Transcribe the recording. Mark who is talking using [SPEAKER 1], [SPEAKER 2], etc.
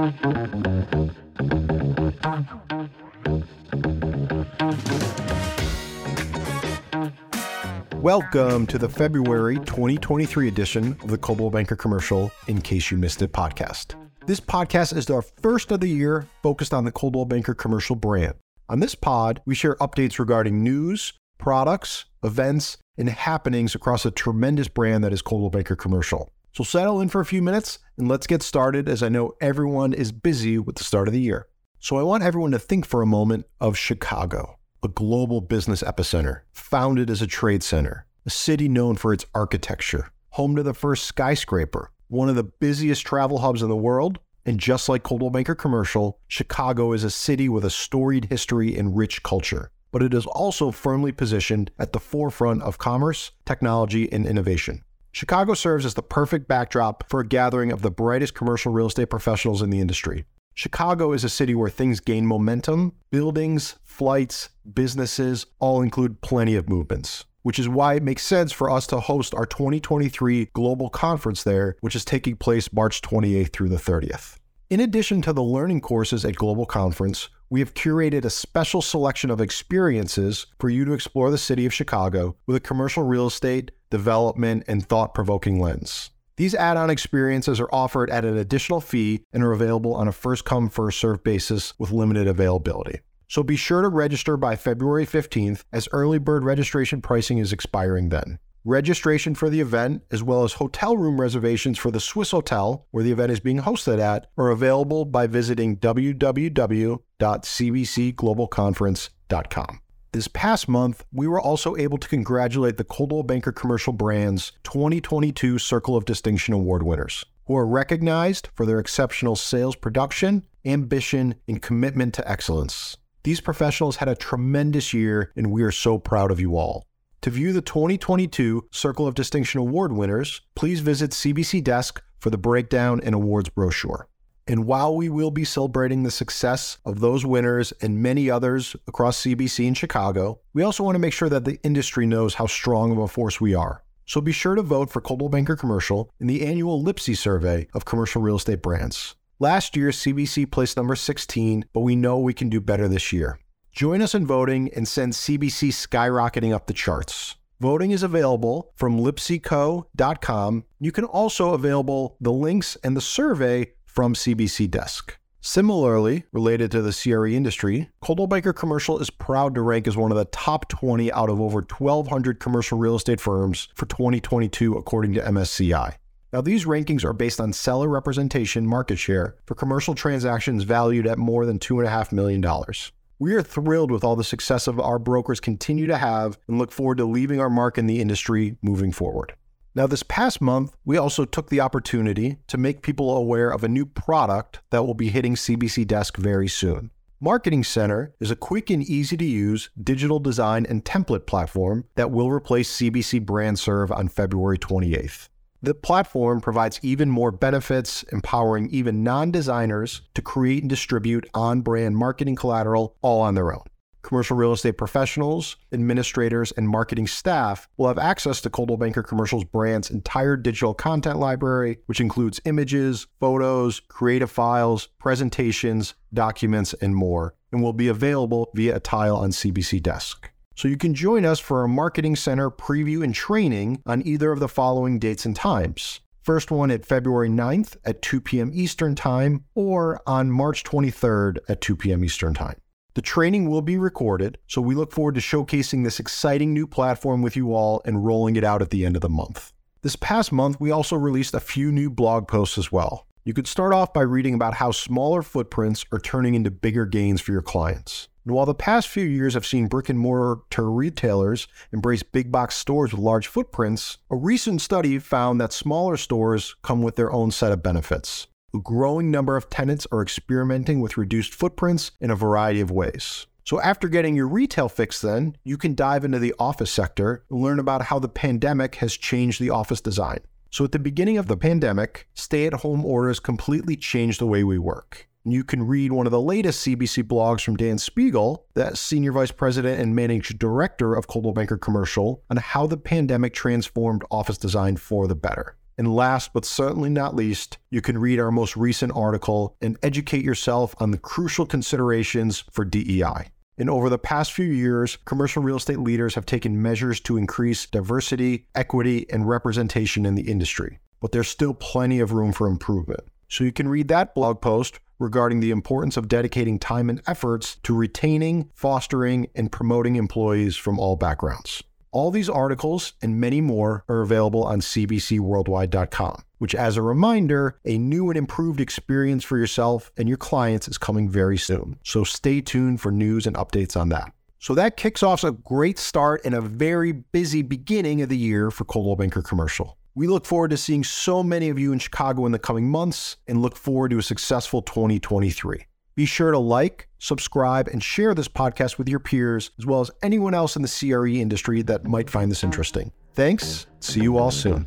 [SPEAKER 1] Welcome to the February 2023 edition of the Coldwell Banker Commercial In Case You Missed It podcast. This podcast is our first of the year focused on the Coldwell Banker Commercial brand. On this pod, we share updates regarding news, products, events, and happenings across a tremendous brand that is Coldwell Banker Commercial. So settle in for a few minutes and let's get started as I know everyone is busy with the start of the year. So I want everyone to think for a moment of Chicago a global business epicenter, founded as a trade center, a city known for its architecture, home to the first skyscraper, one of the busiest travel hubs in the world. And just like Coldwell Banker Commercial, Chicago is a city with a storied history and rich culture. But it is also firmly positioned at the forefront of commerce, technology, and innovation. Chicago serves as the perfect backdrop for a gathering of the brightest commercial real estate professionals in the industry. Chicago is a city where things gain momentum. Buildings, flights, businesses all include plenty of movements, which is why it makes sense for us to host our 2023 global conference there, which is taking place March 28th through the 30th. In addition to the learning courses at Global Conference, we have curated a special selection of experiences for you to explore the city of Chicago with a commercial real estate, development, and thought provoking lens. These add on experiences are offered at an additional fee and are available on a first come, first served basis with limited availability. So be sure to register by February 15th as early bird registration pricing is expiring then. Registration for the event, as well as hotel room reservations for the Swissotel, where the event is being hosted at, are available by visiting www.cbcglobalconference.com. This past month, we were also able to congratulate the Coldwell Banker Commercial Brand's 2022 Circle of Distinction Award winners, who are recognized for their exceptional sales production, ambition, and commitment to excellence. These professionals had a tremendous year, and we are so proud of you all. To view the 2022 Circle of Distinction Award winners, please visit CBC Desk for the breakdown and awards brochure. And while we will be celebrating the success of those winners and many others across CBC in Chicago, we also want to make sure that the industry knows how strong of a force we are. So be sure to vote for Coldwell Banker Commercial in the annual Lipsey survey of commercial real estate brands. Last year, CBC placed number 16, but we know we can do better this year. Join us in voting and send CBC skyrocketing up the charts. Voting is available from lipseyco.com. You can also available the links and the survey from CBC Desk. Similarly, related to the CRE industry, Coldwell Banker Commercial is proud to rank as one of the top 20 out of over 1,200 commercial real estate firms for 2022, according to MSCI. Now, these rankings are based on seller representation market share for commercial transactions valued at more than $2.5 million. We are thrilled with all the success of our brokers continue to have and look forward to leaving our mark in the industry moving forward. Now, this past month, we also took the opportunity to make people aware of a new product that will be hitting CBC Desk very soon. Marketing Center is a quick and easy to use digital design and template platform that will replace CBC BrandServe on February 28th. The platform provides even more benefits, empowering even non designers to create and distribute on brand marketing collateral all on their own. Commercial real estate professionals, administrators, and marketing staff will have access to Coldwell Banker Commercial's brand's entire digital content library, which includes images, photos, creative files, presentations, documents, and more, and will be available via a tile on CBC Desk. So you can join us for a Marketing Center preview and training on either of the following dates and times. First one at February 9th at 2 p.m. Eastern Time, or on March 23rd at 2 p.m. Eastern Time. The training will be recorded, so we look forward to showcasing this exciting new platform with you all and rolling it out at the end of the month. This past month, we also released a few new blog posts as well. You could start off by reading about how smaller footprints are turning into bigger gains for your clients. And while the past few years have seen brick and mortar retailers embrace big box stores with large footprints, a recent study found that smaller stores come with their own set of benefits. A growing number of tenants are experimenting with reduced footprints in a variety of ways. So, after getting your retail fix, then, you can dive into the office sector and learn about how the pandemic has changed the office design. So, at the beginning of the pandemic, stay at home orders completely changed the way we work. You can read one of the latest CBC blogs from Dan Spiegel, the Senior Vice President and Managing Director of Coldwell Banker Commercial, on how the pandemic transformed office design for the better. And last but certainly not least, you can read our most recent article and educate yourself on the crucial considerations for DEI. And over the past few years, commercial real estate leaders have taken measures to increase diversity, equity, and representation in the industry. But there's still plenty of room for improvement. So you can read that blog post regarding the importance of dedicating time and efforts to retaining, fostering, and promoting employees from all backgrounds. All these articles and many more are available on cbcworldwide.com, which, as a reminder, a new and improved experience for yourself and your clients is coming very soon. So stay tuned for news and updates on that. So that kicks off a great start and a very busy beginning of the year for Coldwell Banker Commercial. We look forward to seeing so many of you in Chicago in the coming months and look forward to a successful 2023. Be sure to like, subscribe, and share this podcast with your peers, as well as anyone else in the CRE industry that might find this interesting. Thanks. See you all soon.